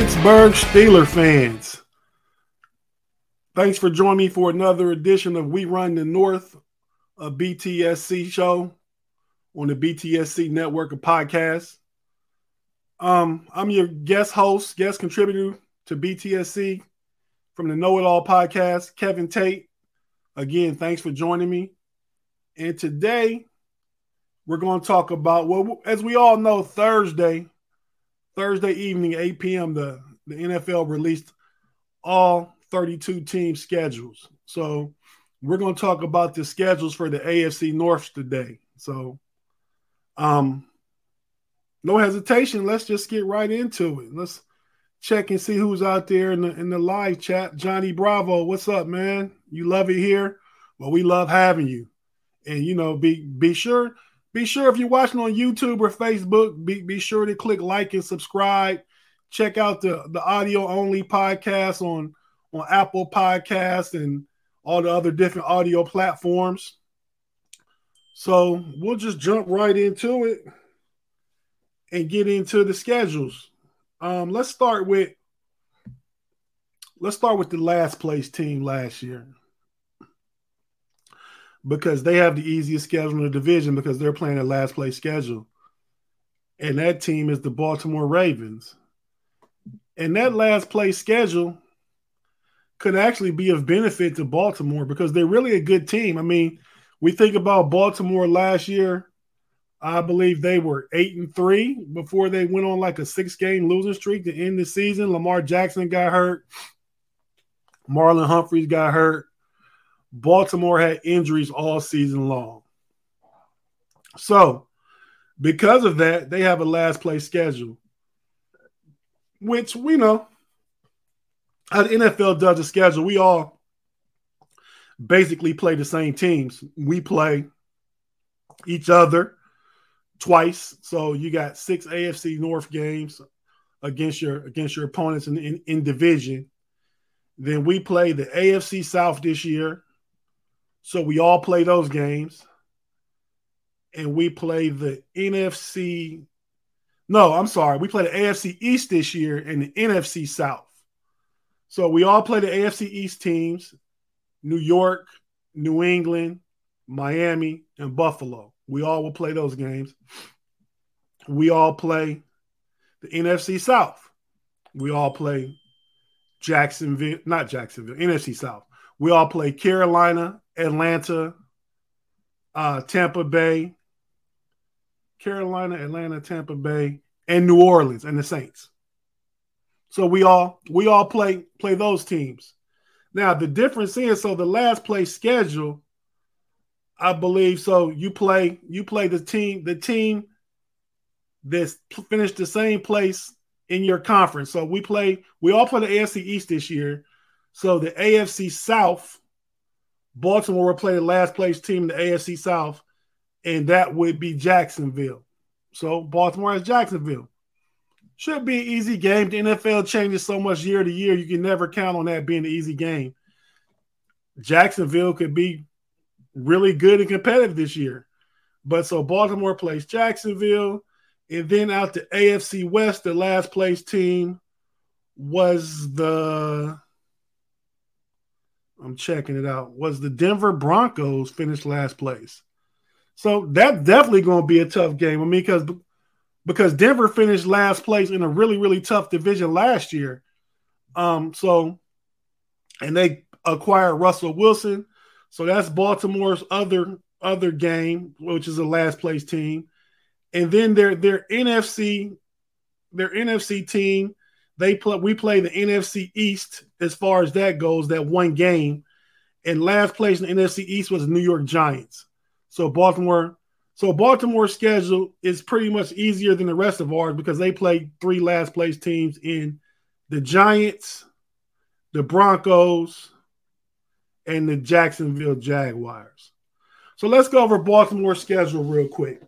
Pittsburgh Steeler fans. Thanks for joining me for another edition of We Run the North, a BTSC show on the BTSC network of podcasts. Um, I'm your guest host, guest contributor to BTSC from the Know It All podcast, Kevin Tate. Again, thanks for joining me. And today we're going to talk about well, as we all know, Thursday, Thursday evening, 8 p.m., the, the NFL released all 32 team schedules. So we're going to talk about the schedules for the AFC North today. So um no hesitation, let's just get right into it. Let's check and see who's out there in the in the live chat. Johnny Bravo, what's up, man? You love it here? Well, we love having you. And you know, be be sure be sure if you're watching on YouTube or Facebook, be, be sure to click like and subscribe. Check out the, the audio only podcast on, on Apple Podcasts and all the other different audio platforms. So we'll just jump right into it and get into the schedules. Um, let's start with let's start with the last place team last year because they have the easiest schedule in the division because they're playing a last place schedule. And that team is the Baltimore Ravens. And that last place schedule could actually be of benefit to Baltimore because they're really a good team. I mean, we think about Baltimore last year. I believe they were eight and three before they went on like a six game losing streak to end the season. Lamar Jackson got hurt. Marlon Humphreys got hurt. Baltimore had injuries all season long. So, because of that, they have a last place schedule, which we know how the NFL does a schedule. We all basically play the same teams. We play each other twice. So you got six AFC North games against your against your opponents in, in, in division. Then we play the AFC South this year. So we all play those games. And we play the NFC. No, I'm sorry. We play the AFC East this year and the NFC South. So we all play the AFC East teams New York, New England, Miami, and Buffalo. We all will play those games. We all play the NFC South. We all play Jacksonville, not Jacksonville, NFC South. We all play Carolina, Atlanta, uh, Tampa Bay, Carolina, Atlanta, Tampa Bay, and New Orleans and the Saints. So we all we all play play those teams. Now the difference is so the last place schedule, I believe. So you play you play the team the team that's finished the same place in your conference. So we play we all play the AFC East this year. So the AFC South, Baltimore will play the last place team in the AFC South, and that would be Jacksonville. So Baltimore has Jacksonville. Should be an easy game. The NFL changes so much year to year, you can never count on that being an easy game. Jacksonville could be really good and competitive this year. But so Baltimore plays Jacksonville, and then out to AFC West, the last place team was the I'm checking it out. Was the Denver Broncos finished last place? So that's definitely going to be a tough game. I mean, because because Denver finished last place in a really really tough division last year. Um, so and they acquired Russell Wilson, so that's Baltimore's other other game, which is a last place team, and then their their NFC their NFC team they play. We play the NFC East as far as that goes. That one game, and last place in the NFC East was the New York Giants. So Baltimore. So Baltimore's schedule is pretty much easier than the rest of ours because they play three last place teams in the Giants, the Broncos, and the Jacksonville Jaguars. So let's go over Baltimore's schedule real quick.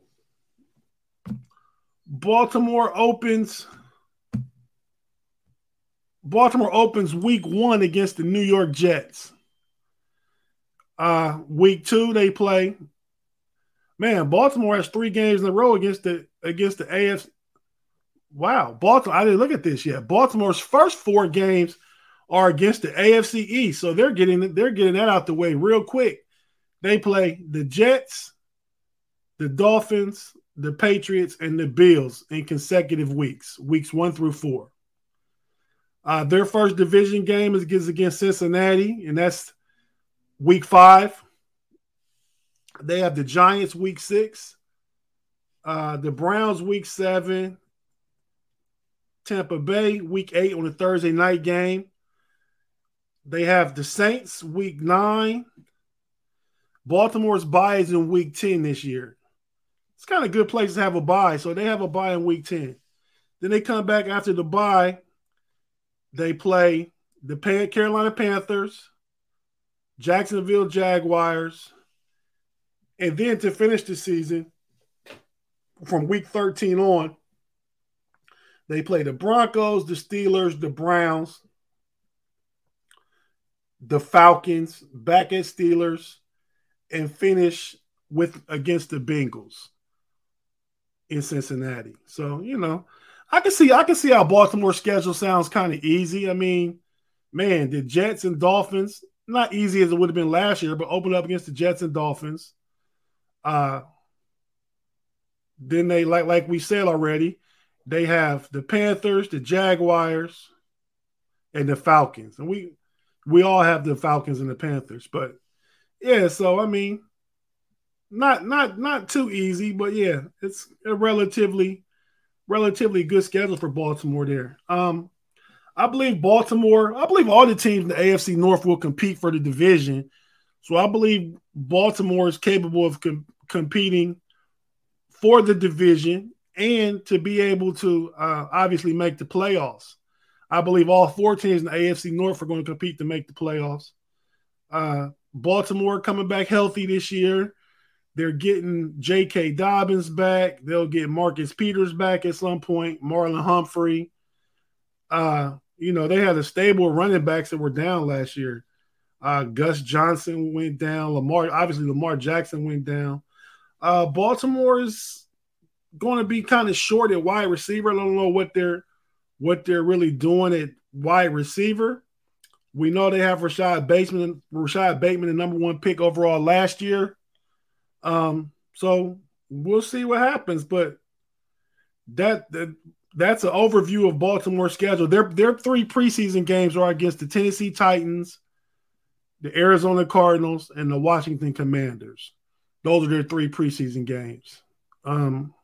Baltimore opens Baltimore opens week one against the New York Jets. Uh, week two, they play. Man, Baltimore has three games in a row against the against the AFC. wow, Baltimore. I didn't look at this yet. Baltimore's first four games are against the AFC East, so they're getting they're getting that out the way real quick. They play the Jets, the Dolphins, the Patriots, and the Bills in consecutive weeks, weeks one through four. Uh, their first division game is against Cincinnati, and that's week five. They have the Giants week six, uh, the Browns week seven, Tampa Bay week eight on a Thursday night game. They have the Saints week nine. Baltimore's bye is in week 10 this year. It's kind of a good place to have a bye. So they have a bye in week 10. Then they come back after the bye. They play the Carolina Panthers, Jacksonville Jaguars, and then to finish the season, from week 13 on, they play the Broncos, the Steelers, the Browns, the Falcons, back at Steelers, and finish with against the Bengals in Cincinnati. So, you know, I can see I can see how Baltimore's schedule sounds kind of easy. I mean, man, the Jets and Dolphins, not easy as it would have been last year, but open up against the Jets and Dolphins. Uh then they like like we said already, they have the Panthers, the Jaguars, and the Falcons. And we we all have the Falcons and the Panthers, but yeah, so I mean, not not not too easy, but yeah, it's a relatively relatively good schedule for Baltimore there. Um, I believe Baltimore, I believe all the teams in the AFC North will compete for the division. So I believe Baltimore is capable of com- competing for the division and to be able to uh, obviously make the playoffs. I believe all four teams in the AFC North are going to compete to make the playoffs. Uh, Baltimore coming back healthy this year. They're getting J.K. Dobbins back. They'll get Marcus Peters back at some point. Marlon Humphrey. Uh, you know, they had a stable running backs that were down last year. Uh, Gus Johnson went down. Lamar, obviously, Lamar Jackson went down. Uh, Baltimore is going to be kind of short at wide receiver. I don't know what they're what they're really doing at wide receiver. We know they have Rashod Bateman, Rashod Bateman, the number one pick overall last year. Um, so we'll see what happens. But that, that that's an overview of Baltimore's schedule. Their their three preseason games are against the Tennessee Titans, the Arizona Cardinals, and the Washington Commanders. Those are their three preseason games. Um,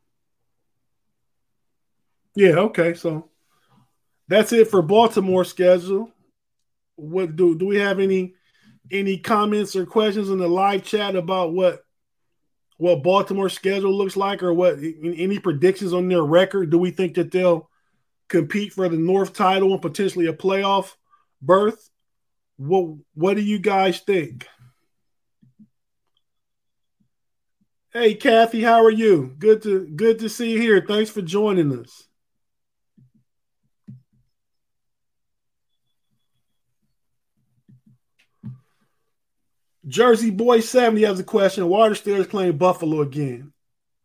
yeah, okay, so that's it for Baltimore schedule. What do do we have any any comments or questions in the live chat about what what Baltimore schedule looks like or what any predictions on their record? Do we think that they'll compete for the North title and potentially a playoff berth? What what do you guys think? Hey Kathy, how are you? Good to good to see you here. Thanks for joining us. Jersey Boy 70 has a question. The Steelers playing Buffalo again?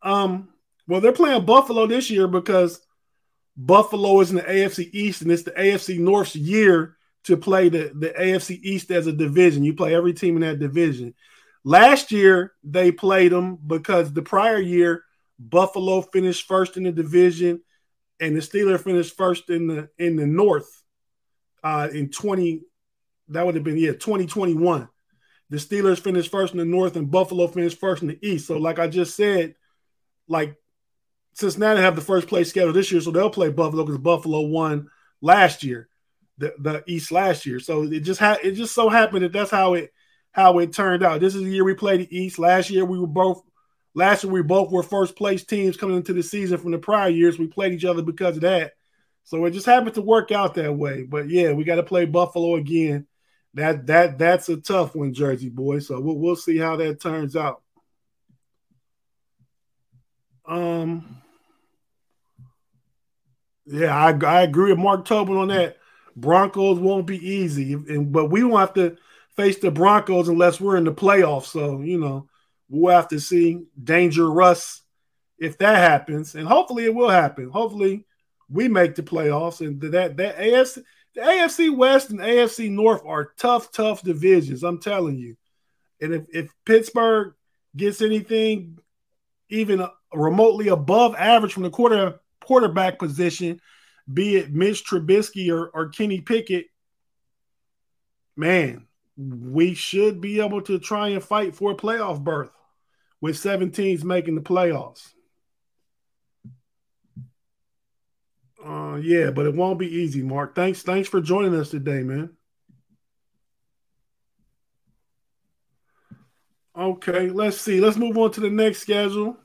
Um, well, they're playing Buffalo this year because Buffalo is in the AFC East, and it's the AFC North's year to play the, the AFC East as a division. You play every team in that division. Last year, they played them because the prior year, Buffalo finished first in the division, and the Steelers finished first in the in the North uh, in 20. That would have been yeah 2021. The Steelers finished first in the North, and Buffalo finished first in the East. So, like I just said, like Cincinnati have the first place schedule this year, so they'll play Buffalo because Buffalo won last year, the, the East last year. So it just had it just so happened that that's how it how it turned out. This is the year we played the East. Last year we were both last year we both were first place teams coming into the season from the prior years. We played each other because of that. So it just happened to work out that way. But yeah, we got to play Buffalo again that that that's a tough one, Jersey boy. So we'll we'll see how that turns out. Um, yeah, I I agree with Mark Tobin on that. Broncos won't be easy, and but we won't have to face the Broncos unless we're in the playoffs. So you know we'll have to see Danger Russ if that happens, and hopefully it will happen. Hopefully we make the playoffs, and that that AFC the AFC West and AFC North are tough, tough divisions. I'm telling you. And if, if Pittsburgh gets anything even uh, remotely above average from the quarter quarterback position, be it Mitch Trubisky or, or Kenny Pickett, man, we should be able to try and fight for a playoff berth with seven teams making the playoffs. Uh, yeah, but it won't be easy, Mark. Thanks, thanks for joining us today, man. Okay, let's see. Let's move on to the next schedule.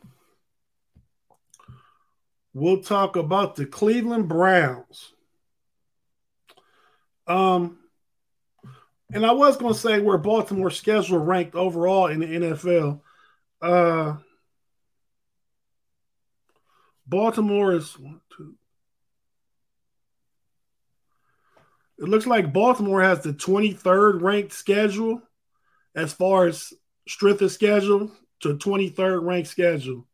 We'll talk about the Cleveland Browns. Um, and I was going to say where Baltimore schedule ranked overall in the NFL. Uh, Baltimore is one, two. It looks like Baltimore has the 23rd ranked schedule as far as strength of schedule to 23rd ranked schedule.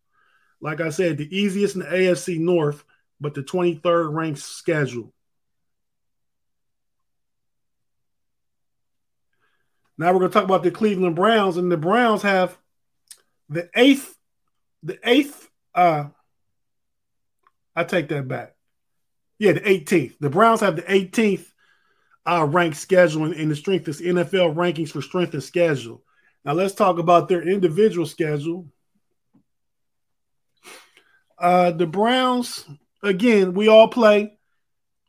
Like I said, the easiest in the AFC North, but the 23rd ranked schedule. Now we're going to talk about the Cleveland Browns, and the Browns have the eighth, the eighth. Uh, I take that back. Yeah, the 18th. The Browns have the 18th uh, ranked schedule and, in the strength of NFL rankings for strength of schedule. Now let's talk about their individual schedule. Uh, the Browns, again, we all play.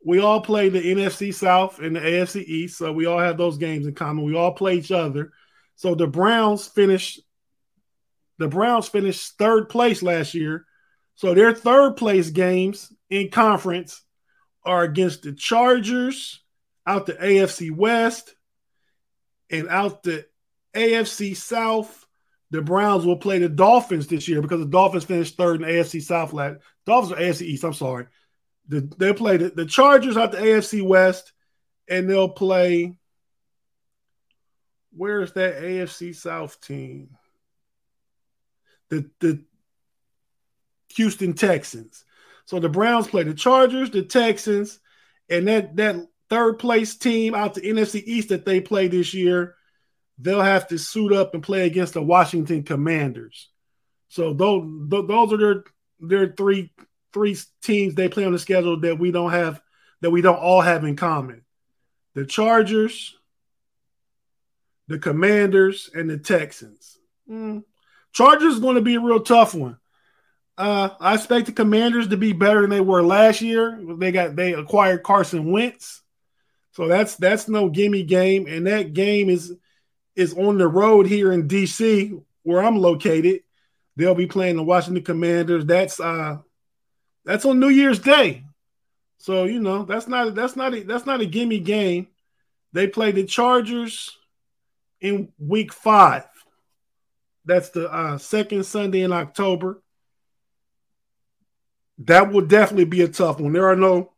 We all play the NFC South and the AFC East, so we all have those games in common. We all play each other. So the Browns finished. The Browns finished third place last year. So their third place games in conference are against the Chargers, out the AFC West and out the AFC South. The Browns will play the Dolphins this year because the Dolphins finished third in AFC South last. Dolphins are AFC East. I'm sorry. The, they'll play the, the Chargers out the AFC West, and they'll play. Where's that AFC South team? The the Houston Texans. So the Browns play the Chargers, the Texans, and that that third place team out the NFC East that they play this year, they'll have to suit up and play against the Washington Commanders. So those those are their their three three teams they play on the schedule that we don't have that we don't all have in common. The Chargers, the Commanders, and the Texans. Mm. Chargers is going to be a real tough one. Uh, I expect the Commanders to be better than they were last year. They got they acquired Carson Wentz. So that's that's no gimme game, and that game is is on the road here in DC where I'm located. They'll be playing the Washington Commanders. That's uh that's on New Year's Day. So you know that's not that's not a, that's not a gimme game. They play the Chargers in week five. That's the uh, second Sunday in October. That will definitely be a tough one. There are no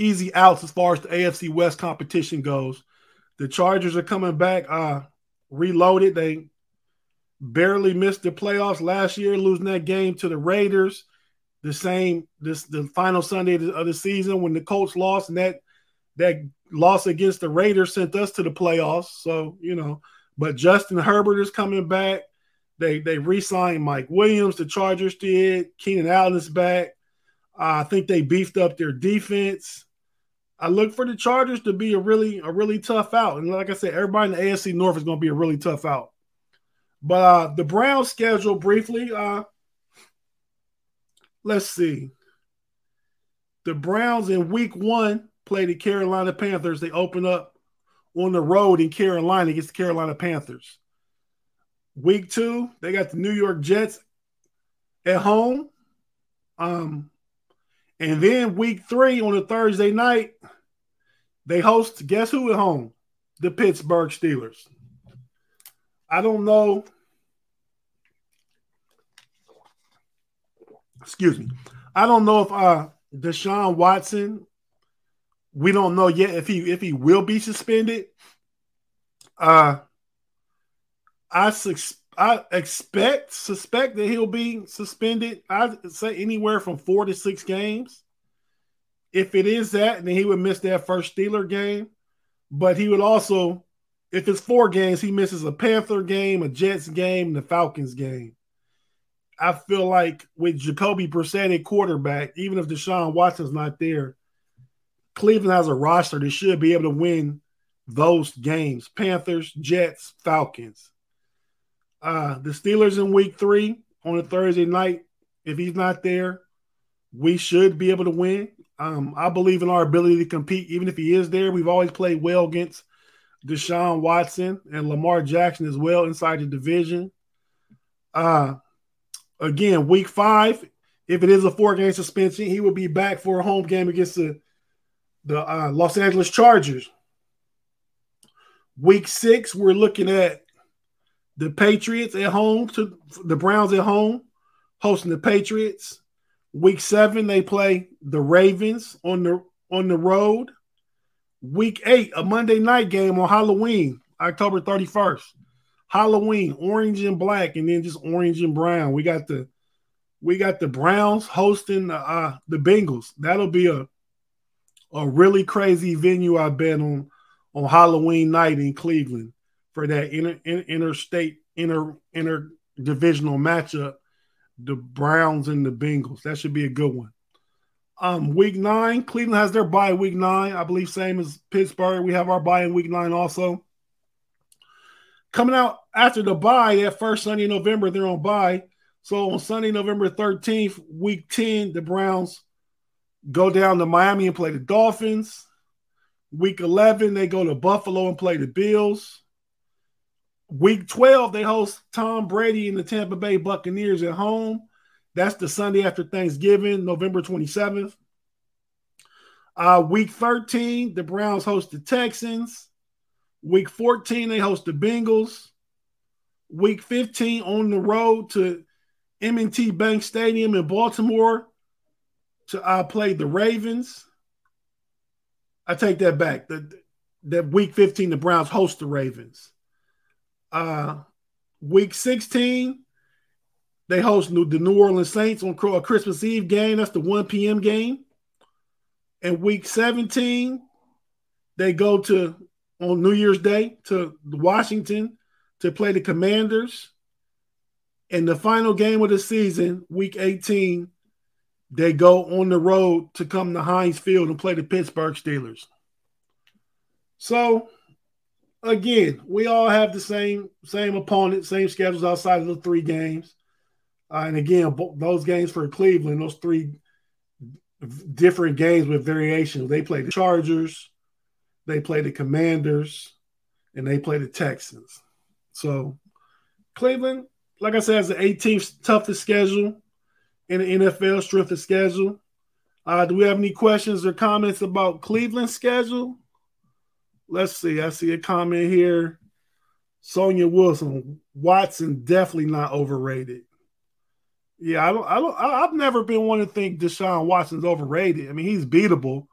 easy outs as far as the AFC West competition goes. The Chargers are coming back uh, reloaded. They barely missed the playoffs last year, losing that game to the Raiders. The same this the final Sunday of the season when the Colts lost, and that that loss against the Raiders sent us to the playoffs. So you know, but Justin Herbert is coming back. They they re-signed Mike Williams. The Chargers did. Keenan Allen is back. Uh, I think they beefed up their defense. I look for the Chargers to be a really a really tough out, and like I said, everybody in the AFC North is going to be a really tough out. But uh, the Browns schedule briefly. Uh, let's see. The Browns in Week One play the Carolina Panthers. They open up on the road in Carolina against the Carolina Panthers. Week Two, they got the New York Jets at home. Um, and then week three on a Thursday night, they host, guess who at home? The Pittsburgh Steelers. I don't know. Excuse me. I don't know if uh Deshaun Watson, we don't know yet if he if he will be suspended. Uh I sus- I expect suspect that he'll be suspended. I say anywhere from four to six games. If it is that, then he would miss that first Steeler game. But he would also, if it's four games, he misses a Panther game, a Jets game, the Falcons game. I feel like with Jacoby Brissett at quarterback, even if Deshaun Watson's not there, Cleveland has a roster that should be able to win those games. Panthers, Jets, Falcons. Uh, the Steelers in week three on a Thursday night, if he's not there, we should be able to win. Um, I believe in our ability to compete, even if he is there. We've always played well against Deshaun Watson and Lamar Jackson as well inside the division. Uh, again, week five, if it is a four game suspension, he will be back for a home game against the, the uh, Los Angeles Chargers. Week six, we're looking at the Patriots at home to the Browns at home, hosting the Patriots. Week seven, they play the Ravens on the on the road. Week eight, a Monday night game on Halloween, October 31st. Halloween, orange and black, and then just orange and brown. We got the we got the Browns hosting the, uh, the Bengals. That'll be a a really crazy venue, I bet on on Halloween night in Cleveland for that inter, inter, interstate inter inter divisional matchup. The Browns and the Bengals. That should be a good one. Um, week nine, Cleveland has their bye week nine. I believe same as Pittsburgh. We have our bye in week nine also. Coming out after the bye, that first Sunday in November, they're on bye. So on Sunday, November 13th, week 10, the Browns go down to Miami and play the Dolphins. Week 11, they go to Buffalo and play the Bills. Week 12, they host Tom Brady and the Tampa Bay Buccaneers at home. That's the Sunday after Thanksgiving, November 27th. Uh, week 13, the Browns host the Texans. Week 14, they host the Bengals. Week 15, on the road to M&T Bank Stadium in Baltimore to uh, play the Ravens. I take that back. The, that week 15, the Browns host the Ravens. Uh, week 16, they host the New Orleans Saints on a Christmas Eve game. That's the 1 p.m. game. And week 17, they go to on New Year's Day to Washington to play the Commanders. And the final game of the season, week 18, they go on the road to come to Heinz Field and play the Pittsburgh Steelers. So again, we all have the same same opponent, same schedules outside of the three games. Uh, and again, those games for Cleveland, those three different games with variations. They play the Chargers, they play the Commanders, and they play the Texans. So Cleveland, like I said, has the 18th toughest schedule in the NFL, strength of schedule. Uh, do we have any questions or comments about Cleveland's schedule? Let's see. I see a comment here. Sonia Wilson, Watson definitely not overrated. Yeah, I don't. I don't. I've never been one to think Deshaun Watson's overrated. I mean, he's beatable.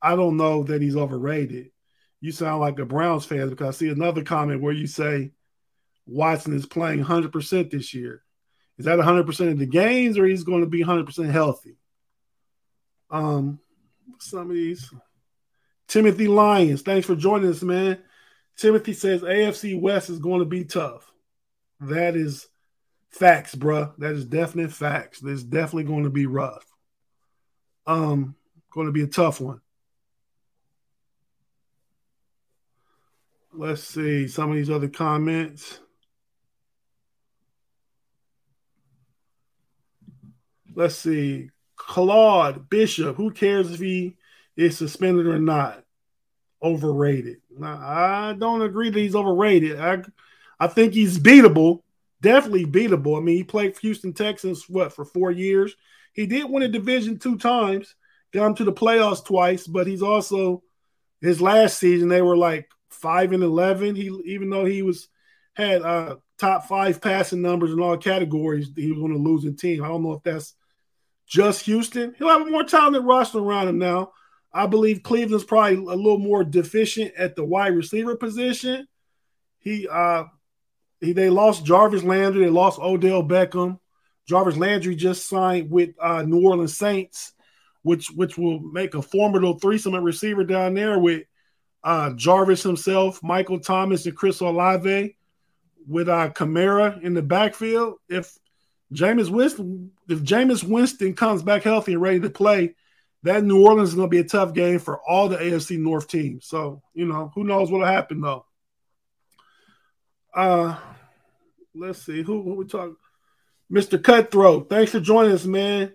I don't know that he's overrated. You sound like a Browns fan because I see another comment where you say Watson is playing 100% this year. Is that 100% of the games or he's going to be 100% healthy? Um, some of these. Timothy Lyons, thanks for joining us, man. Timothy says AFC West is going to be tough. That is facts, bruh. That is definite facts. That's definitely going to be rough. Um, going to be a tough one. Let's see some of these other comments. Let's see. Claude Bishop, who cares if he is suspended or not? Overrated. Now, I don't agree that he's overrated. I I think he's beatable. Definitely beatable. I mean, he played for Houston Texans what for four years. He did win a division two times, got him to the playoffs twice, but he's also his last season they were like five and eleven. He even though he was had uh, top five passing numbers in all categories, he was on a losing team. I don't know if that's just Houston. He'll have a more talented roster around him now. I believe Cleveland's probably a little more deficient at the wide receiver position. He uh he they lost Jarvis Landry, they lost Odell Beckham. Jarvis Landry just signed with uh, New Orleans Saints which which will make a formidable threesome at receiver down there with uh, Jarvis himself, Michael Thomas, and Chris Olave, with uh, Kamara in the backfield. If Jameis Winston, if Jameis Winston comes back healthy and ready to play, that New Orleans is going to be a tough game for all the AFC North teams. So you know, who knows what'll happen though. Uh, let's see who, who we talk. Mr. Cutthroat, thanks for joining us, man.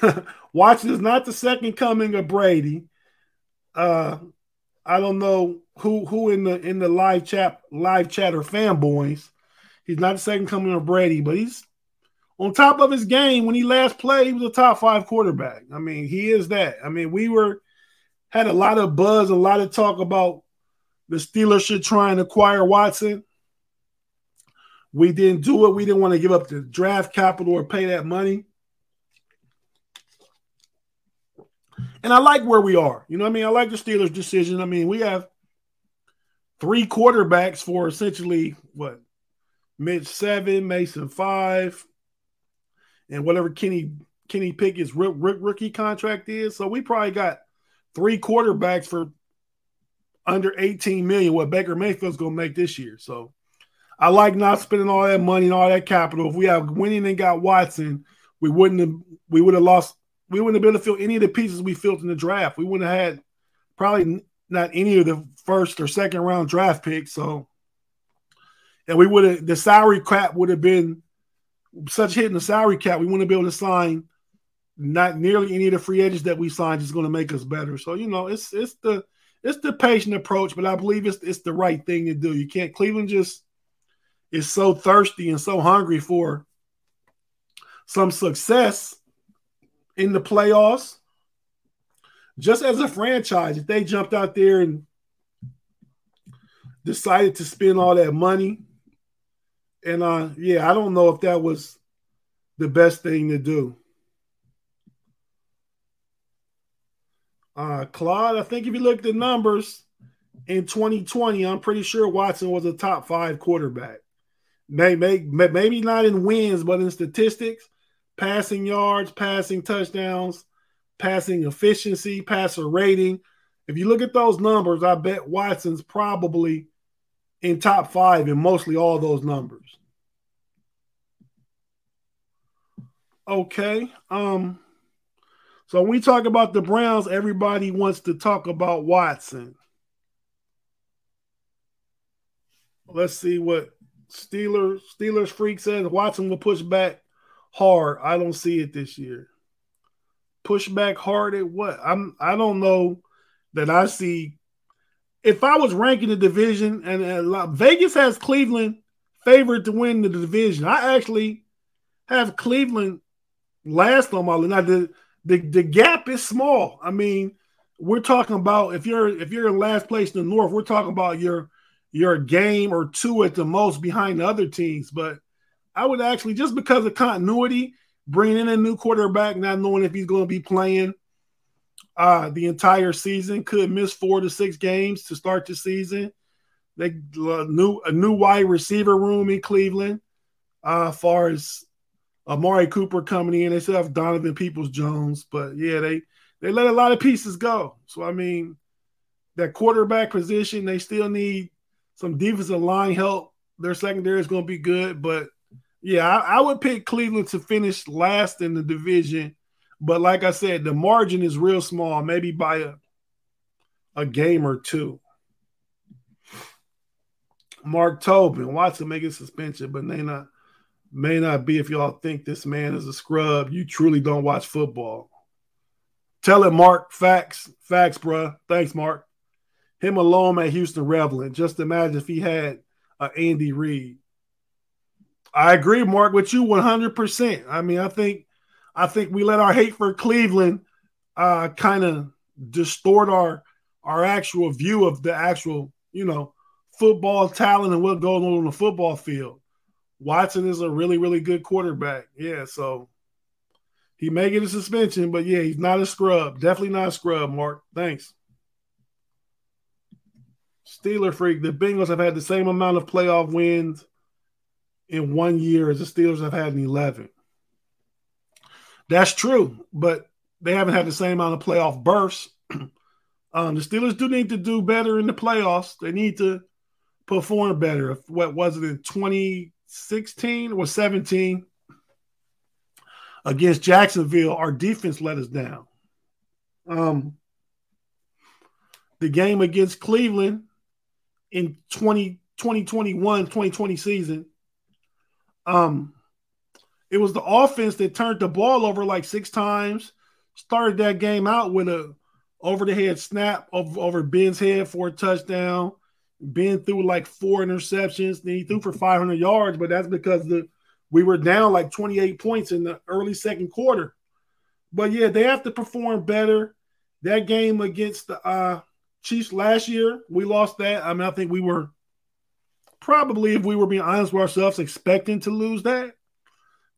Watson is not the second coming of Brady. Uh, I don't know who who in the in the live chat live chat or fanboys. He's not the second coming of Brady, but he's on top of his game. When he last played, he was a top five quarterback. I mean, he is that. I mean, we were had a lot of buzz, a lot of talk about the Steelers should try and acquire Watson. We didn't do it. We didn't want to give up the draft capital or pay that money. And I like where we are. You know what I mean? I like the Steelers' decision. I mean, we have three quarterbacks for essentially what? Mitch seven, Mason five, and whatever Kenny Kenny Pickett's rookie contract is. So we probably got three quarterbacks for under 18 million, what Baker Mayfield's gonna make this year. So I like not spending all that money and all that capital. If we have winning and got Watson, we wouldn't have we would have lost we wouldn't have been able to fill any of the pieces we filled in the draft. We wouldn't have had probably not any of the first or second round draft picks. So and we would have the salary cap would have been such hitting the salary cap, we wouldn't be able to sign not nearly any of the free agents that we signed is going to make us better. So you know, it's it's the it's the patient approach, but I believe it's it's the right thing to do. You can't Cleveland just is so thirsty and so hungry for some success in the playoffs. Just as a franchise, if they jumped out there and decided to spend all that money, and uh yeah, I don't know if that was the best thing to do. Uh, Claude, I think if you look at the numbers in 2020, I'm pretty sure Watson was a top five quarterback. Maybe, maybe not in wins, but in statistics, passing yards, passing touchdowns, passing efficiency, passer rating. If you look at those numbers, I bet Watson's probably in top five in mostly all those numbers. Okay. Um, so when we talk about the Browns, everybody wants to talk about Watson. Let's see what Steelers Steelers freak says. Watson will push back hard. I don't see it this year. Push back hard at what? I'm I don't know that I see. If I was ranking the division and, and Vegas has Cleveland favored to win the division, I actually have Cleveland last on my list. Now the the the gap is small. I mean, we're talking about if you're if you're in last place in the North, we're talking about your your game or two at the most behind the other teams. But I would actually just because of continuity, bringing in a new quarterback, not knowing if he's going to be playing uh, the entire season, could miss four to six games to start the season. They uh, new a new wide receiver room in Cleveland, uh, far as Amari Cooper coming in. They still have Donovan Peoples Jones, but yeah, they they let a lot of pieces go. So I mean, that quarterback position, they still need some defensive line help. Their secondary is going to be good, but yeah, I, I, would pick Cleveland to finish last in the division. But like I said, the margin is real small, maybe by a a game or two. Mark Tobin, Watson making suspension, but may not may not be if y'all think this man is a scrub. You truly don't watch football. Tell it, Mark. Facts. Facts, bruh. Thanks, Mark. Him alone at Houston Reveling. Just imagine if he had uh, Andy Reid. I agree, Mark, with you 100%. I mean, I think I think we let our hate for Cleveland uh, kind of distort our our actual view of the actual, you know, football talent and what goes on on the football field. Watson is a really, really good quarterback. Yeah, so he may get a suspension, but yeah, he's not a scrub. Definitely not a scrub, Mark. Thanks. Steeler freak. The Bengals have had the same amount of playoff wins in one year as the Steelers have had in 11. That's true, but they haven't had the same amount of playoff bursts. um, the Steelers do need to do better in the playoffs. They need to perform better. What was it in 2016 or 17 against Jacksonville? Our defense let us down. Um, the game against Cleveland in 20, 2021 2020 season. Um, it was the offense that turned the ball over like six times. Started that game out with a over the head snap over, over Ben's head for a touchdown. Ben threw like four interceptions. Then he threw for 500 yards, but that's because the we were down like 28 points in the early second quarter. But yeah, they have to perform better. That game against the uh, Chiefs last year, we lost that. I mean, I think we were probably, if we were being honest with ourselves, expecting to lose that.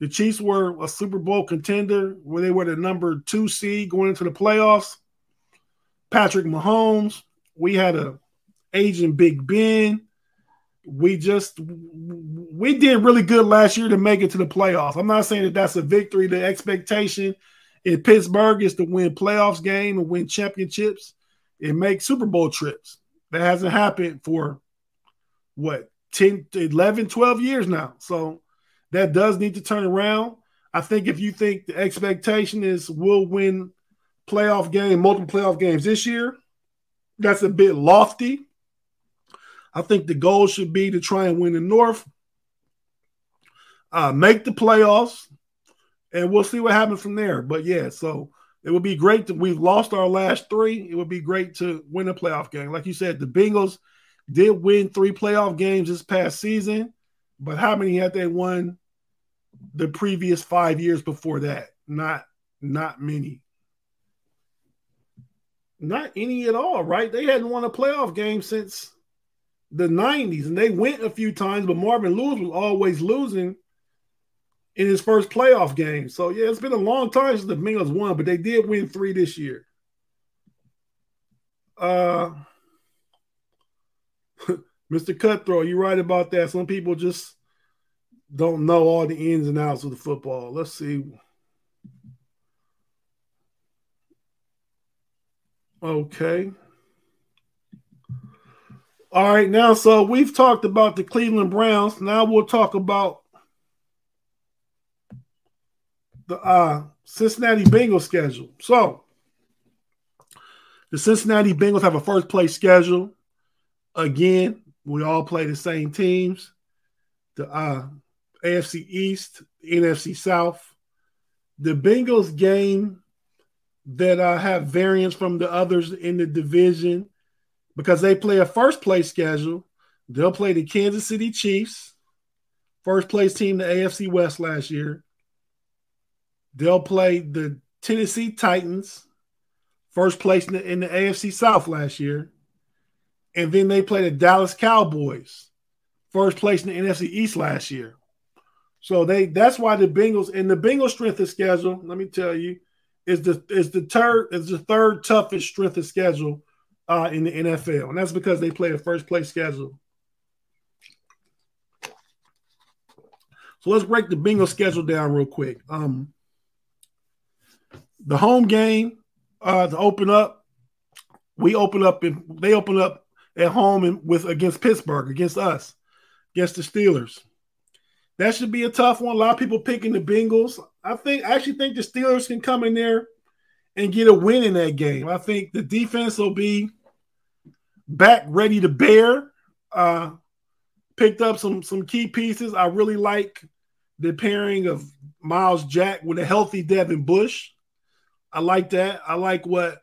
The Chiefs were a Super Bowl contender where they were the number two seed going into the playoffs. Patrick Mahomes, we had a aging Big Ben. We just we did really good last year to make it to the playoffs. I'm not saying that that's a victory. The expectation in Pittsburgh is to win playoffs game and win championships and make Super Bowl trips. That hasn't happened for what 10, 11, 12 years now. So that does need to turn around. I think if you think the expectation is we'll win playoff game, multiple playoff games this year, that's a bit lofty. I think the goal should be to try and win the North, uh, make the playoffs, and we'll see what happens from there. But yeah, so it would be great to we've lost our last three. It would be great to win a playoff game. Like you said, the Bengals did win three playoff games this past season, but how many had they won the previous five years before that? Not not many. Not any at all, right? They hadn't won a playoff game since the 90s, and they went a few times, but Marvin Lewis was always losing in his first playoff game. So yeah, it's been a long time since the Bengals won, but they did win three this year. Uh Mr. Cutthroat, you're right about that. Some people just don't know all the ins and outs of the football. Let's see. Okay. All right, now so we've talked about the Cleveland Browns. Now we'll talk about the uh, Cincinnati Bengals schedule. So the Cincinnati Bengals have a first place schedule. Again, we all play the same teams. The uh, AFC East, NFC South. The Bengals game that uh, have variance from the others in the division because they play a first place schedule. They'll play the Kansas City Chiefs, first place team, the AFC West last year. They'll play the Tennessee Titans, first place in the, in the AFC South last year. And then they play the Dallas Cowboys, first place in the NFC East last year. So they that's why the Bengals and the Bengals strength of schedule, let me tell you, is the is the third is the third toughest strength of schedule uh, in the NFL. And that's because they play a first place schedule. So let's break the Bengals schedule down real quick. Um, the home game uh, to open up, we open up and they open up at home and with against Pittsburgh, against us, against the Steelers. That should be a tough one. A lot of people picking the Bengals. I think I actually think the Steelers can come in there and get a win in that game. I think the defense will be back ready to bear. Uh, picked up some some key pieces. I really like the pairing of Myles Jack with a healthy Devin Bush. I like that. I like what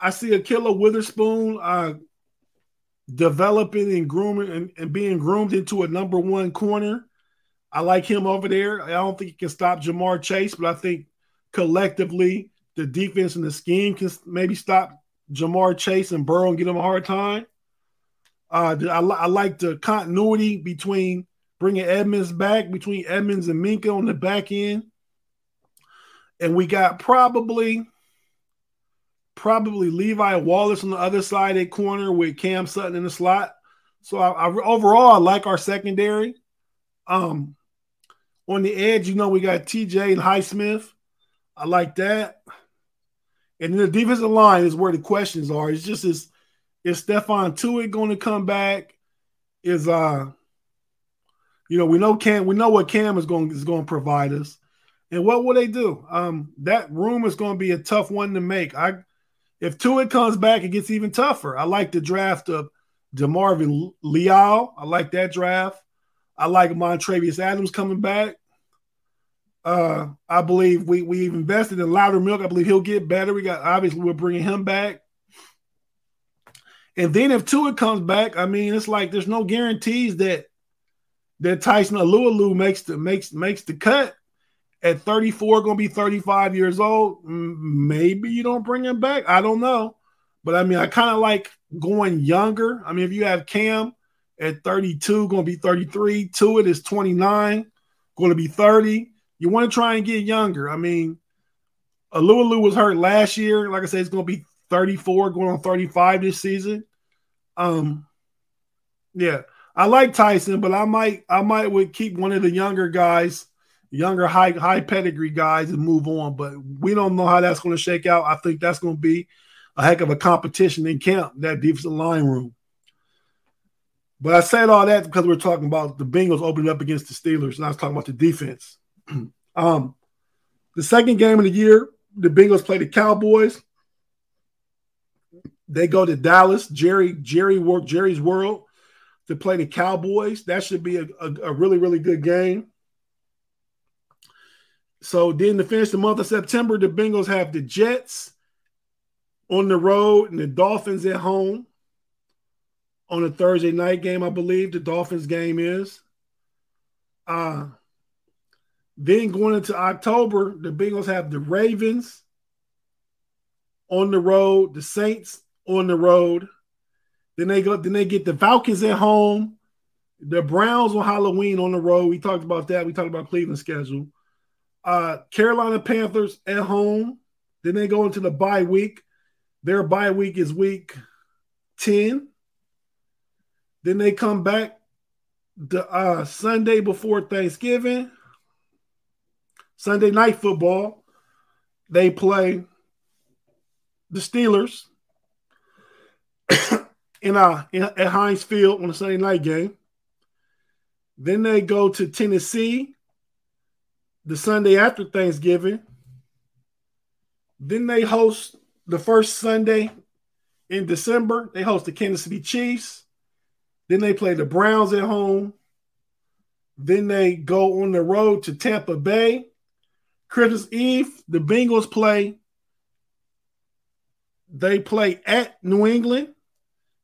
I see Ahkello Witherspoon uh, developing and grooming and, and, being groomed into a number one corner. I like him over there. I don't think he can stop Ja'Marr Chase, but I think collectively the defense and the scheme can maybe stop Ja'Marr Chase and Burrow and get him a hard time. Uh, I, I like the continuity between bringing Edmunds back, between Edmunds and Minkah on the back end and we got probably probably Levi Wallace on the other side at corner with Cam Sutton in the slot. So I, I, overall I like our secondary. Um, on the edge, you know, we got TJ and Highsmith. I like that. And then the defensive line is where the questions are. It's just is is Stephon Tuitt going to come back? Is uh you know, we know Cam, we know what Cam is going is going to provide us. And what will they do? Um, that room is going to be a tough one to make. I if Tuitt comes back, it gets even tougher. I like the draft of DeMarvin Leal. I like that draft. I like Montravius Adams coming back. Uh, I believe we we've invested in Loudermilk. I believe he'll get better. We got obviously we're bringing him back. And then if Tuitt comes back, I mean, it's like there's no guarantees that that Tyson Alualu makes the makes makes the cut at 34, going to be 35 years old. Maybe you don't bring him back. I don't know. But I mean, I kind of like going younger. I mean, if you have Cam at 32, going to be 33, Tuitt is 29, going to be 30. You want to try and get younger. I mean, Alualu was hurt last year. Like I said, it's going to be 34, going on 35 this season. Um, yeah, I like Tyson, but I might, I might would keep one of the younger guys, younger high, high pedigree guys, and move on. But we don't know how that's going to shake out. I think that's going to be a heck of a competition in camp, that defensive line room. But I said all that because we're talking about the Bengals opening up against the Steelers, and I was talking about the defense. um, the second game of the year, the Bengals play the Cowboys. They go to Dallas, Jerry, Jerry, Jerry's World, to play the Cowboys. That should be a, a, a really, really good game. So then to finish the month of September, the Bengals have the Jets on the road and the Dolphins at home on a Thursday night game, I believe the Dolphins game is. Uh then going into October, the Bengals have the Ravens on the road, the Saints on the road. Then they go, then they get the Falcons at home, the Browns on Halloween on the road. We talked about that. We talked about Cleveland schedule. Uh Carolina Panthers at home. Then they go into the bye week. Their bye week is week 10. Then they come back the uh, Sunday before Thanksgiving. Sunday night football. They play the Steelers in, uh, in at Heinz Field on a Sunday night game. Then they go to Tennessee the Sunday after Thanksgiving. Then they host the first Sunday in December, they host the Kansas City Chiefs. Then they play the Browns at home. Then they go on the road to Tampa Bay. Christmas Eve, the Bengals play. They play at New England.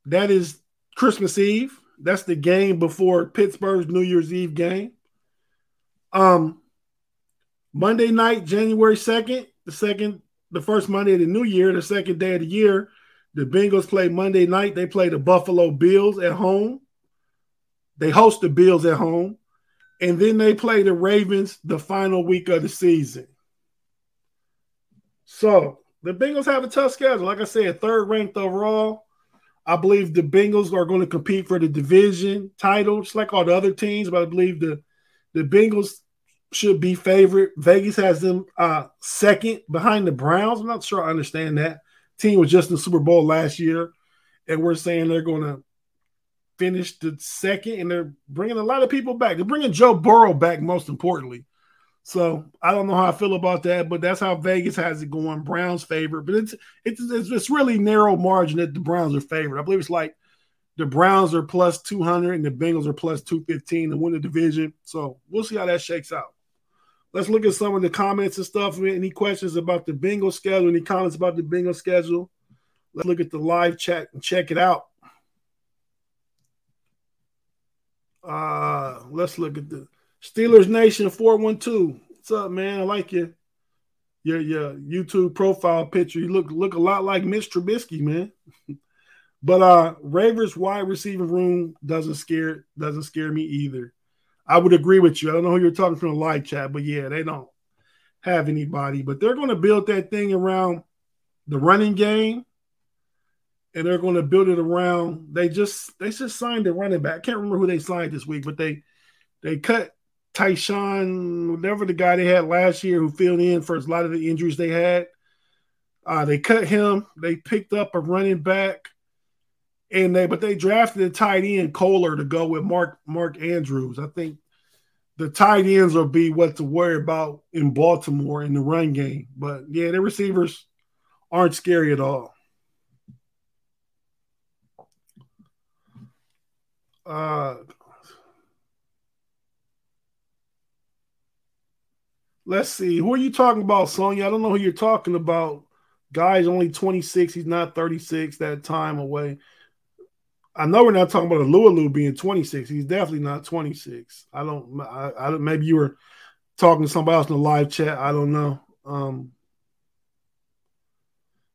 That is Christmas Eve. That's the game before Pittsburgh's New Year's Eve game. Um, Monday night, January 2nd, the second the first Monday of the new year, the second day of the year. The Bengals play Monday night. They play the Buffalo Bills at home. They host the Bills at home. And then they play the Ravens the final week of the season. So the Bengals have a tough schedule. Like I said, third ranked overall. I believe the Bengals are going to compete for the division title, just like all the other teams. But I believe the the Bengals should be favorite. Vegas has them uh, second behind the Browns. I'm not sure I understand that. Team was just in the Super Bowl last year, and we're saying they're going to finish the second, and they're bringing a lot of people back. They're bringing Joe Burrow back, most importantly. So I don't know how I feel about that, but that's how Vegas has it going. Browns favorite, but it's it's it's, it's really narrow margin that the Browns are favored. I believe it's like the Browns are plus 200 and the Bengals are plus 215 to win the division. So we'll see how that shakes out. Let's look at some of the comments and stuff. Any questions about the bingo schedule? Any comments about the bingo schedule? Let's look at the live chat and check it out. Uh, let's look at the Steelers Nation 412. What's up, man? I like your your your YouTube profile picture. You look look a lot like Mitch Trubisky, man. but uh Ravens wide receiver room doesn't scare doesn't scare me either. I would agree with you. I don't know who you're talking from the live chat, but yeah, they don't have anybody. But they're going to build that thing around the running game, and they're going to build it around. They just they just signed a running back. I can't remember who they signed this week, but they they cut Tyshawn, whatever the guy they had last year who filled in for a lot of the injuries they had. Uh, they cut him. They picked up a running back, and they but they drafted a tight end Kolar to go with Mark Mark Andrews. I think the tight ends will be what to worry about in Baltimore in the run game. But yeah, the receivers aren't scary at all. Uh, let's see. Who are you talking about, Sonya? I don't know who you're talking about. Guy's only 26. He's not 36 that time away. I know we're not talking about Alualu being 26. He's definitely not 26. I don't. I, I maybe you were talking to somebody else in the live chat. I don't know. Um,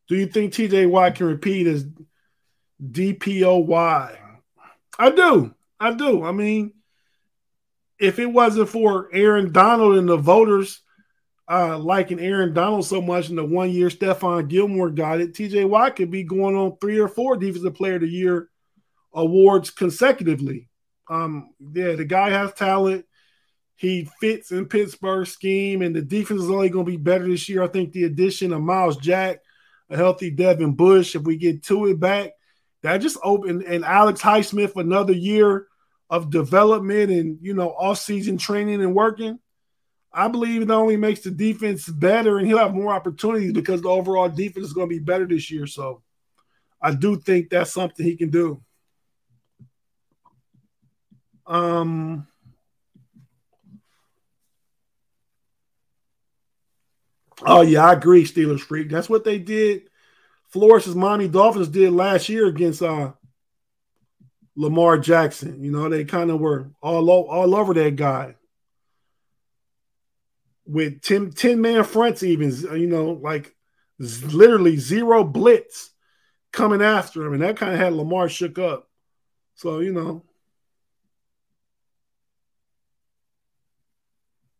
do you think TJ Watt can repeat as DPOY? I do. I do. I mean, if it wasn't for Aaron Donald and the voters uh, liking Aaron Donald so much in the one year Stephon Gilmore got it, TJ Watt could be going on three or four Defensive Player of the Year awards consecutively. Um, yeah, the guy has talent. He fits in Pittsburgh's scheme, and the defense is only going to be better this year. I think the addition of Myles Jack, a healthy Devin Bush, if we get Tuitt back, that just opened and Alex Highsmith another year of development and you know off-season training and working. I believe it only makes the defense better, and he'll have more opportunities because the overall defense is going to be better this year. So, I do think that's something he can do. Um, oh yeah, I agree, Steelers freak. That's what they did. Flores' Miami Dolphins did last year against uh, Lamar Jackson. You know, they kind of were all all over that guy with 10, 10 man fronts, even you know, like literally zero blitz coming after him, and that kind of had Lamar shook up. So you know,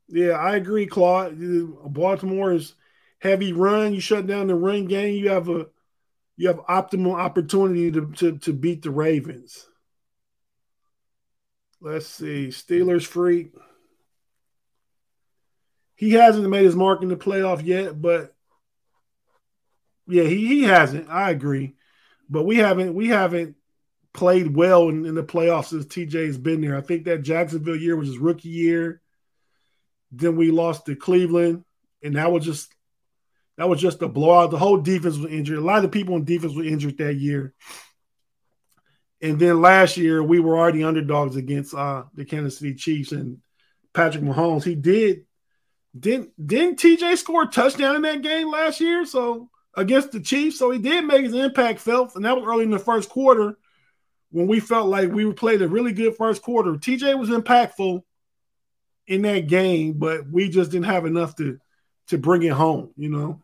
Yeah, I agree, Claude. Uh, Baltimore is heavy run. You shut down the run game. You have a you have optimal opportunity to, to, to beat the Ravens. Let's see. Steelers freak. He hasn't made his mark in the playoff yet, but yeah, he, he hasn't. I agree. But we haven't we haven't played well in, in the playoffs since TJ's been there. I think that Jacksonville year was his rookie year. Then we lost to Cleveland, and that was just that was just a blowout. The whole defense was injured. A lot of people in defense were injured that year. And then last year we were already underdogs against uh, the Kansas City Chiefs and Patrick Mahomes. He did didn't didn't TJ score a touchdown in that game last year? So against the Chiefs, so he did make his impact felt, and that was early in the first quarter when we felt like we played a really good first quarter. TJ was impactful in that game, but we just didn't have enough to to bring it home, you know.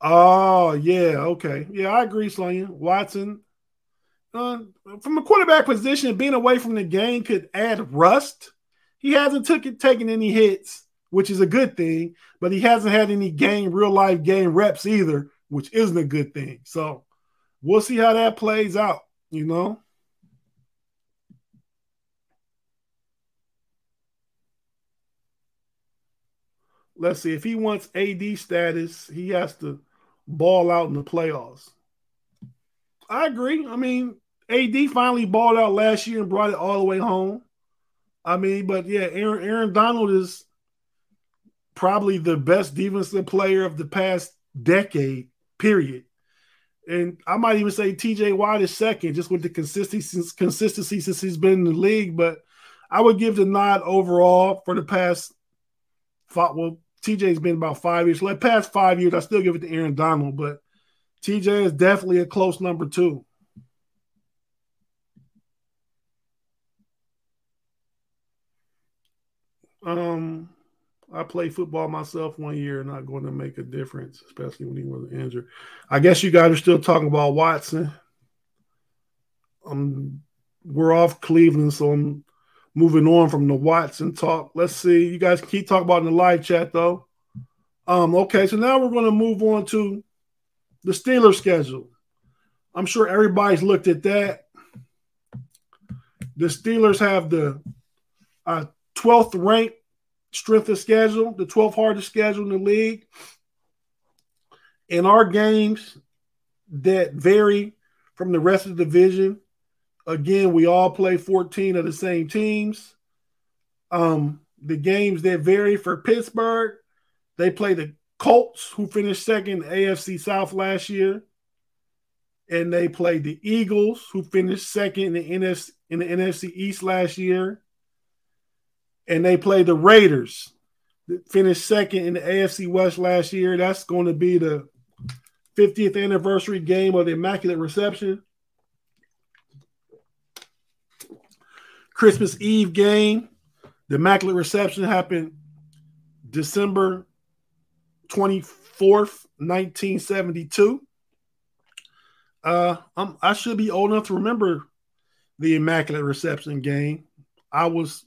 Oh yeah, okay, yeah, I agree, Sonya. Watson, uh, from a quarterback position, being away from the game could add rust. He hasn't took it, taken any hits, which is a good thing, but he hasn't had any game, real life game reps either, which isn't a good thing. So we'll see how that plays out. You know. Let's see, if he wants AD status, he has to ball out in the playoffs. I agree. I mean, AD finally balled out last year and brought it all the way home. I mean, but yeah, Aaron, Aaron Donald is probably the best defensive player of the past decade, period. And I might even say TJ Watt is second, just with the consistency consistency since he's been in the league. But I would give the nod overall for the past well, TJ's been about five years. Like past five years, I still give it to Aaron Donald, but TJ is definitely a close number two. Um, I played football myself one year, not going to make a difference, especially when he was injured. I guess you guys are still talking about Watson. Um, we're off Cleveland, so I'm moving on from the Watson talk. Let's see. You guys keep talking about in the live chat though. Um, okay, so now we're going to move on to the Steelers schedule. I'm sure everybody's looked at that. The Steelers have the uh, 12th ranked strength of schedule, the 12th hardest schedule in the league. In our games that vary from the rest of the division, again, we all play 14 of the same teams. Um, the games that vary for Pittsburgh, they play the Colts, who finished second AFC South last year, and they played the Eagles, who finished second in the NFC, in the NFC East last year, and they played the Raiders, that finished second in the AFC West last year. That's going to be the 50th anniversary game of the Immaculate Reception. Christmas Eve game. The Immaculate Reception happened December 24th, 1972. Uh, I'm, I should be old enough to remember the Immaculate Reception game. I was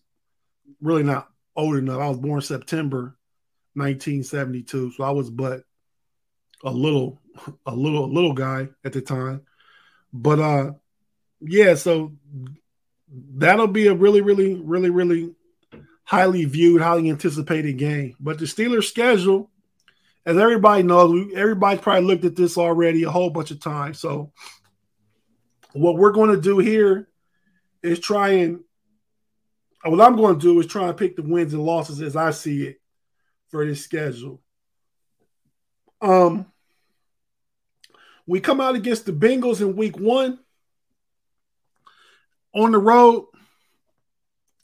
really not old enough. I was born September 1972, so I was but a little, a little, a little guy at the time. But uh, yeah, so that'll be a really, really, really, really highly viewed, highly anticipated game. But the Steelers' schedule, as everybody knows, everybody's probably looked at this already a whole bunch of times. So, what we're going to do here is try and what I'm going to do is try and pick the wins and losses as I see it for this schedule. Um, we come out against the Bengals in week one on the road.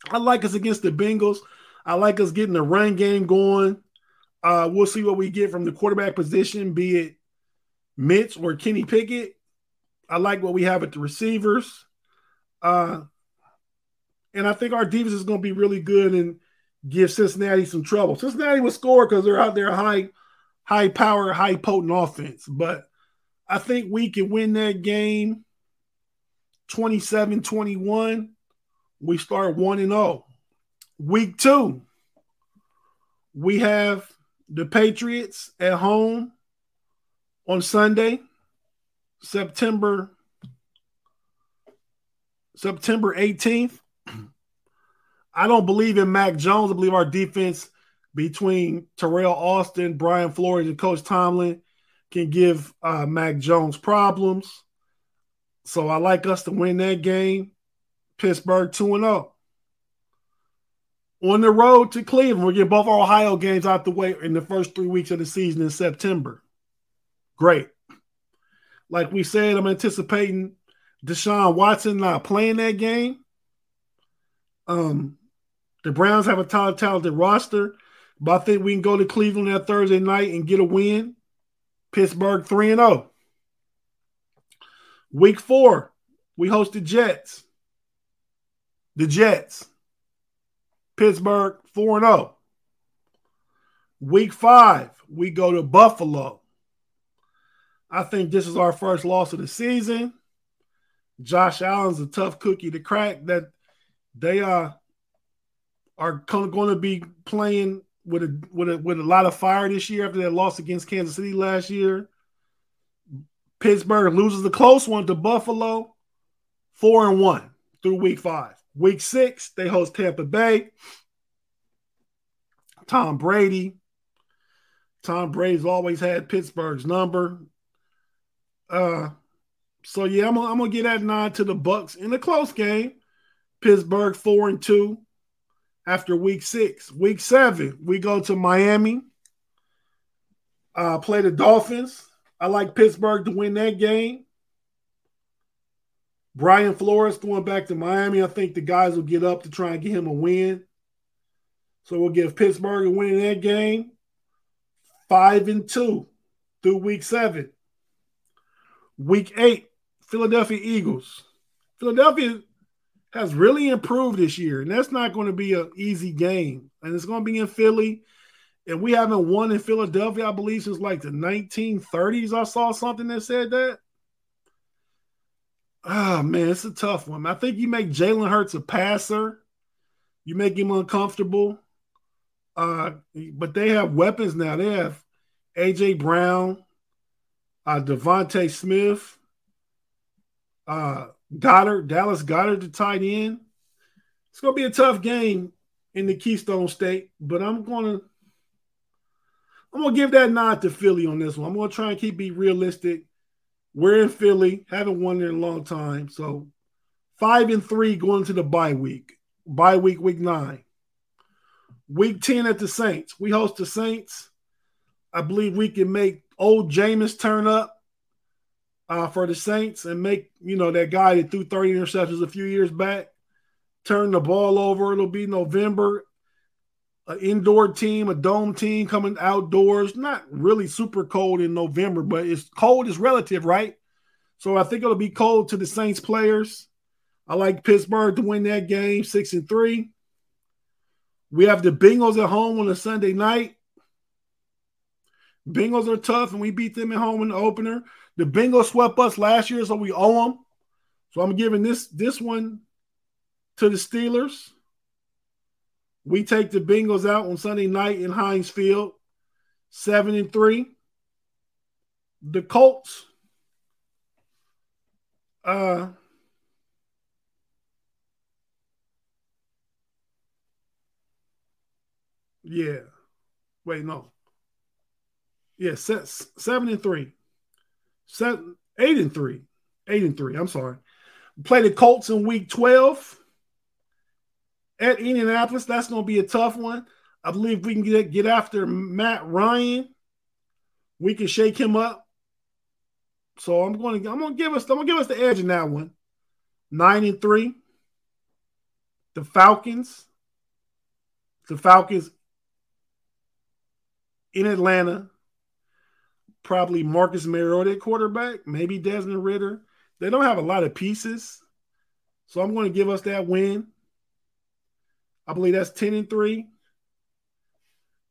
I like us against the Bengals. I like us getting the run game going. Uh, we'll see what we get from the quarterback position, be it Mitch or Kenny Pickett. I like what we have at the receivers. Uh, and I think our defense is going to be really good and give Cincinnati some trouble. Cincinnati will score because they're out there high, high power, high potent offense. But I think we can win that game 27 21. We start 1 and 0. Week two, we have the Patriots at home on Sunday, September September 18th. I don't believe in Mac Jones. I believe our defense between Teryl Austin, Brian Flores, and Coach Tomlin can give uh, Mac Jones problems. So I like us to win that game. Pittsburgh 2 0. On the road to Cleveland, we get both our Ohio games out the way in the first three weeks of the season in September. Great. Like we said, I'm anticipating Deshaun Watson not playing that game. Um, the Browns have a talented roster, but I think we can go to Cleveland that Thursday night and get a win. Pittsburgh 3 and 0. Week four, we host the Jets. The Jets. Pittsburgh 4 0. Week five, we go to Buffalo. I think this is our first loss of the season. Josh Allen's a tough cookie to crack. That they uh, are going to be playing with a with a with a lot of fire this year after that loss against Kansas City last year. Pittsburgh loses the close one to Buffalo, four and one through week five. Week six, they host Tampa Bay. Tom Brady. Tom Brady's always had Pittsburgh's number. Uh, so yeah, I'm, I'm gonna get that nod to the Bucs in a close game. Pittsburgh four and two after week six. Week seven, we go to Miami. Uh, play the Dolphins. I like Pittsburgh to win that game. Brian Flores going back to Miami. I think the guys will get up to try and get him a win. So we'll give Pittsburgh a win in that game. Five and two through week seven. Week eight, Philadelphia Eagles. Philadelphia has really improved this year, and that's not going to be an easy game. And it's going to be in Philly. And we haven't won in Philadelphia, I believe, since like the 1930s. I saw something that said that. Ah, oh, man, it's a tough one. I think you make Jalen Hurts a passer, you make him uncomfortable. Uh, but they have weapons now. They have AJ Brown, uh, DeVonta Smith, uh, Goedert, Dallas Goedert, the tight end. It's gonna be a tough game in the Keystone State, but I'm gonna I'm gonna give that nod to Philly on this one. I'm gonna try and keep be realistic. We're in Philly, haven't won in a long time, so five and three going to the bye week. Bye week, week nine. Week 10 at the Saints. We host the Saints. I believe we can make old Jameis turn up uh, for the Saints and make, you know, that guy that threw 30 interceptions a few years back turn the ball over. It'll be November. An indoor team, a dome team coming outdoors. Not really super cold in November, but it's cold is relative, right? So I think it'll be cold to the Saints players. I like Pittsburgh to win that game, six and three. We have the Bengals at home on a Sunday night. Bengals are tough, and we beat them at home in the opener. The Bengals swept us last year, so we owe them. So I'm giving this this one to the Steelers. We take the Bengals out on Sunday night in Heinz Field, seven and three. The Colts, uh, yeah. Wait, no. Yeah, seven and three, seven, eight and three, eight and three. I'm sorry. Play the Colts in Week twelve at Indianapolis. That's going to be a tough one. I believe we can get get after Matt Ryan. We can shake him up. So I'm going to I'm going to give us I'm going to give us the edge in that one. Nine and three. The Falcons. The Falcons in Atlanta. Probably Marcus Mariota quarterback, maybe Desmond Ridder. They don't have a lot of pieces. So I'm going to give us that win. I believe that's 10 and 3.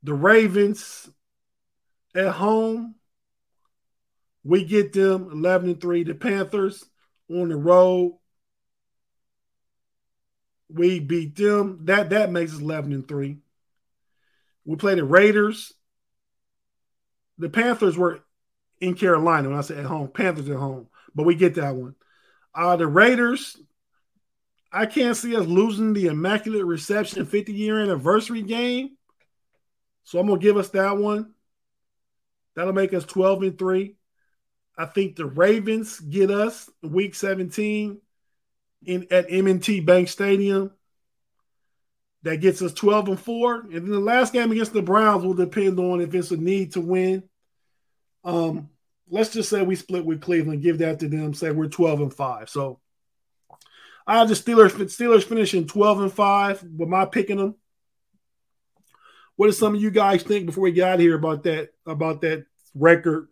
The Ravens at home, we get them 11 and 3. The Panthers on the road, we beat them. That that makes us 11 and 3. We play the Raiders. The Panthers were in Carolina when I say at home. Panthers at home, but we get that one. Uh, the Raiders, I can't see us losing the Immaculate Reception 50 year anniversary game. So I'm to give us that one. That'll make us 12 and 3. I think the Ravens get us week 17 in at M&T Bank Stadium. That gets us 12 and 4. And then the last game against the Browns will depend on if it's a need to win. Um, let's just say we split with Cleveland, give that to them, say we're 12 and 5. So I have the Steelers. Steelers finishing 12 and 5 with my picking them. What do some of you guys think before we got here about that about that record,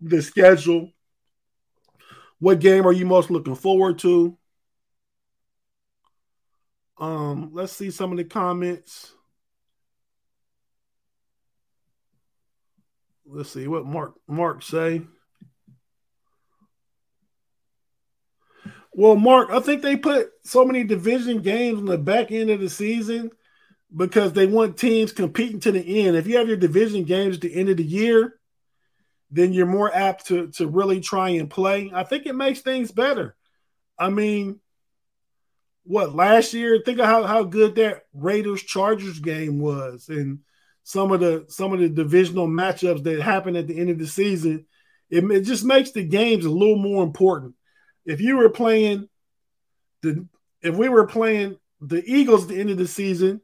the schedule? What game are you most looking forward to? Um, let's see some of the comments. Let's see what Mark Mark say. Well, Mark, I think they put so many division games on the back end of the season because they want teams competing to the end. If you have your division games at the end of the year, then you're more apt to to really try and play. I think it makes things better. I mean, what last year? Think of how, how good that Raiders Chargers game was, and some of the some of the divisional matchups that happened at the end of the season. It, it just makes the games a little more important if you were playing the if we were playing the Eagles at the end of the season,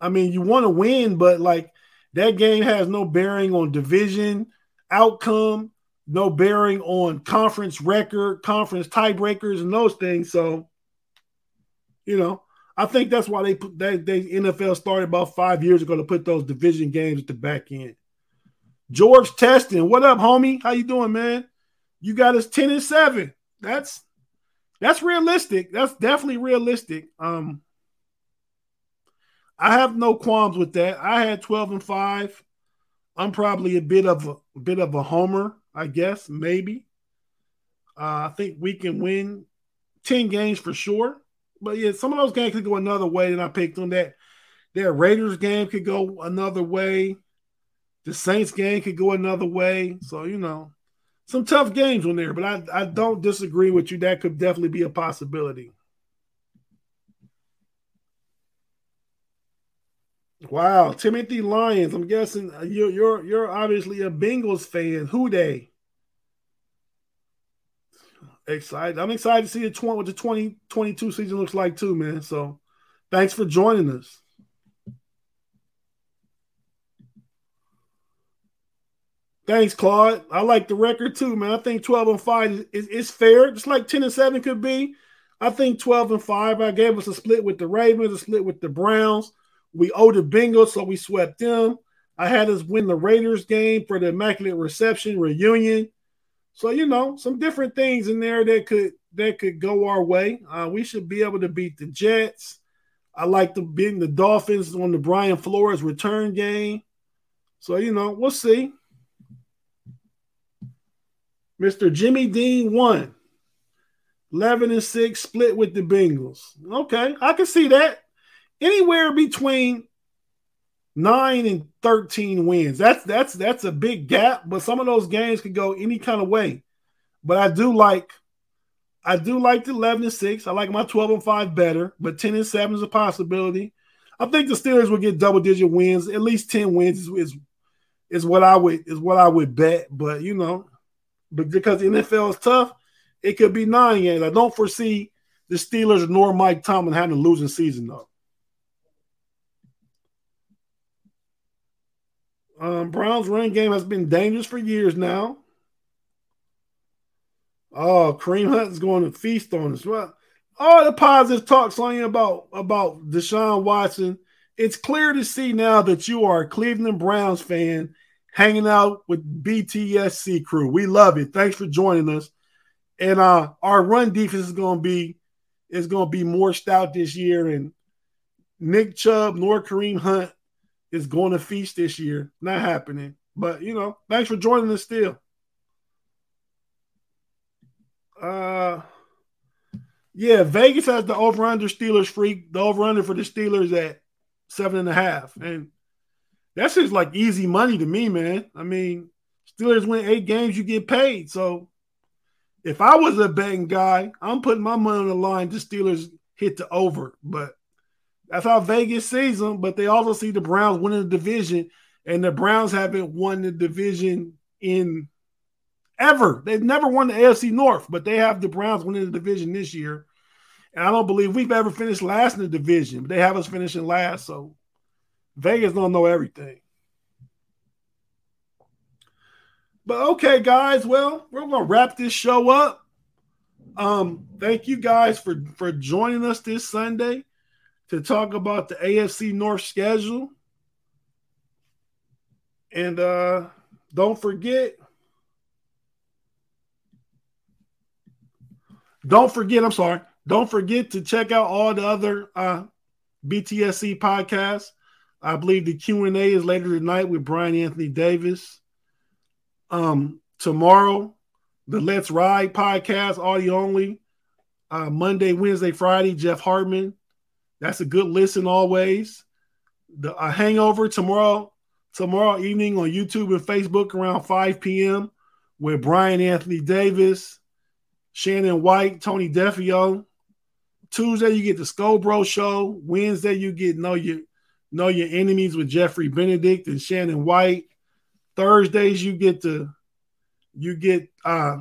I mean, you want to win, but like that game has no bearing on division outcome, no bearing on conference record, conference tiebreakers, and those things. So, you know, I think that's why they put that they NFL started about five years ago to put those division games at the back end. George Testing, what up, homie? How you doing, man? You got us 10 and 7 that's that's realistic. That's definitely realistic. Um, I have no qualms with that. I had 12 and 5. I'm probably a bit of a, a bit of a homer, I guess, maybe. Uh, I think we can win 10 games for sure. But yeah, some of those games could go another way than I picked on That that Raiders game could go another way. The Saints game could go another way. So, you know, some tough games on there, but I, I don't disagree with you. That could definitely be a possibility. Wow, Timothy Lyons. I'm guessing uh, you're you're you're obviously a Bengals fan. Who they? Excited. I'm excited to see the 20, what the 2022 season looks like too, man. So, thanks for joining us. Thanks, Claude. I like the record too, man. I think 12 and 5 is, is, fair, just like 10 and 7 could be. I think 12 and 5. I gave us a split with the Ravens, a split with the Browns. We owe the Bengals, so we swept them. I had us win the Raiders game for the Immaculate Reception reunion. So, you know, some different things in there that could that could go our way. Uh, we should be able to beat the Jets. I like the beating the Dolphins on the Brian Flores return game. So, you know, we'll see. Mr. Jimmy Dean won. 11 and 6 split with the Bengals. Okay, I can see that. Anywhere between 9 and 13 wins. That's that's that's a big gap, but some of those games could go any kind of way. But I do like I do like the 11 and 6. I like my 12 and 5 better, but 10 and 7 is a possibility. I think the Steelers will get double digit wins. At least 10 wins is, is, is what I would is what I would bet. But you know, but because the NFL is tough, it could be nine games. I don't foresee the Steelers nor Mike Tomlin having a losing season though. Um, Browns run game has been dangerous for years now. Oh, Kareem Hunt is going to feast on us. Well, all the positive talk, Sonya, about about Deshaun Watson. It's clear to see now that you are a Cleveland Browns fan hanging out with BTSC crew. We love it. Thanks for joining us. And uh, our run defense is going to be is going to be more stout this year. And Nick Chubb nor Kareem Hunt is going to feast this year. Not happening. But you know, thanks for joining us still. Uh yeah, Vegas has the over under Steelers freak. The over under for the Steelers at seven and a half. And that's just like easy money to me, man. I mean, Steelers win eight games, you get paid. So if I was a betting guy, I'm putting my money on the line. The Steelers hit the over, but that's how Vegas sees them. But they also see the Browns winning the division, and the Browns haven't won the division in ever. They've never won the AFC North, but they have the Browns winning the division this year. And I don't believe we've ever finished last in the division, but they have us finishing last. So Vegas don't know everything. But okay, guys. Well, we're gonna wrap this show up. Um, thank you guys for for joining us this Sunday to talk about the AFC North schedule. And uh don't forget, don't forget, I'm sorry, don't forget to check out all the other uh BTSC podcasts. I believe the Q&A is later tonight with Brian Anthony Davis. Um, tomorrow, the Let's Ride podcast, audio only. Uh, Monday, Wednesday, Friday, Jeff Hartman. That's a good listen always. The a hangover tomorrow, tomorrow evening on YouTube and Facebook around 5 p.m. with Brian Anthony Davis, Shannon White, Tony Defeo. Tuesday, you get the Scobro show. Wednesday, you get Know Your Know Your Enemies with Jeffrey Benedict and Shannon White. Thursdays you get the you get uh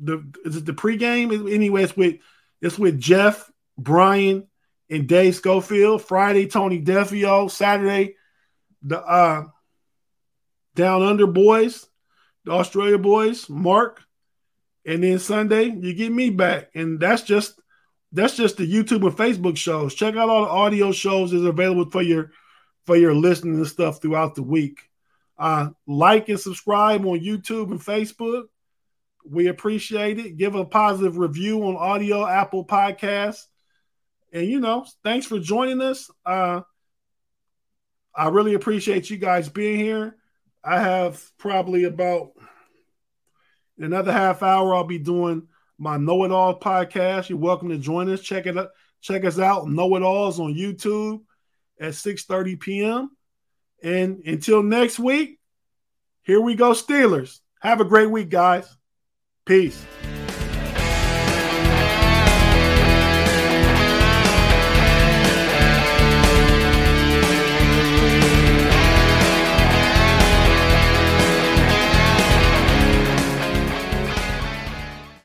the is it the pregame? Anyway, it's with it's with Jeff, Brian, and Dave Schofield. Friday, Tony Defeo. Saturday, the uh Down Under Boys, the Australia Boys, Mark. And then Sunday, you get me back. And that's just that's just the YouTube and Facebook shows. Check out all the audio shows is available for your for your listening and stuff throughout the week. Uh, like and subscribe on YouTube and Facebook. We appreciate it. Give a positive review on audio, Apple Podcasts. And you know, thanks for joining us. Uh, I really appreciate you guys being here. I have probably about another half hour. I'll be doing my Know It All podcast. You're welcome to join us. Check it out. Check us out. Know It Alls on YouTube at 6:30 p.m. And until next week, here we go, Steelers. Have a great week, guys. Peace.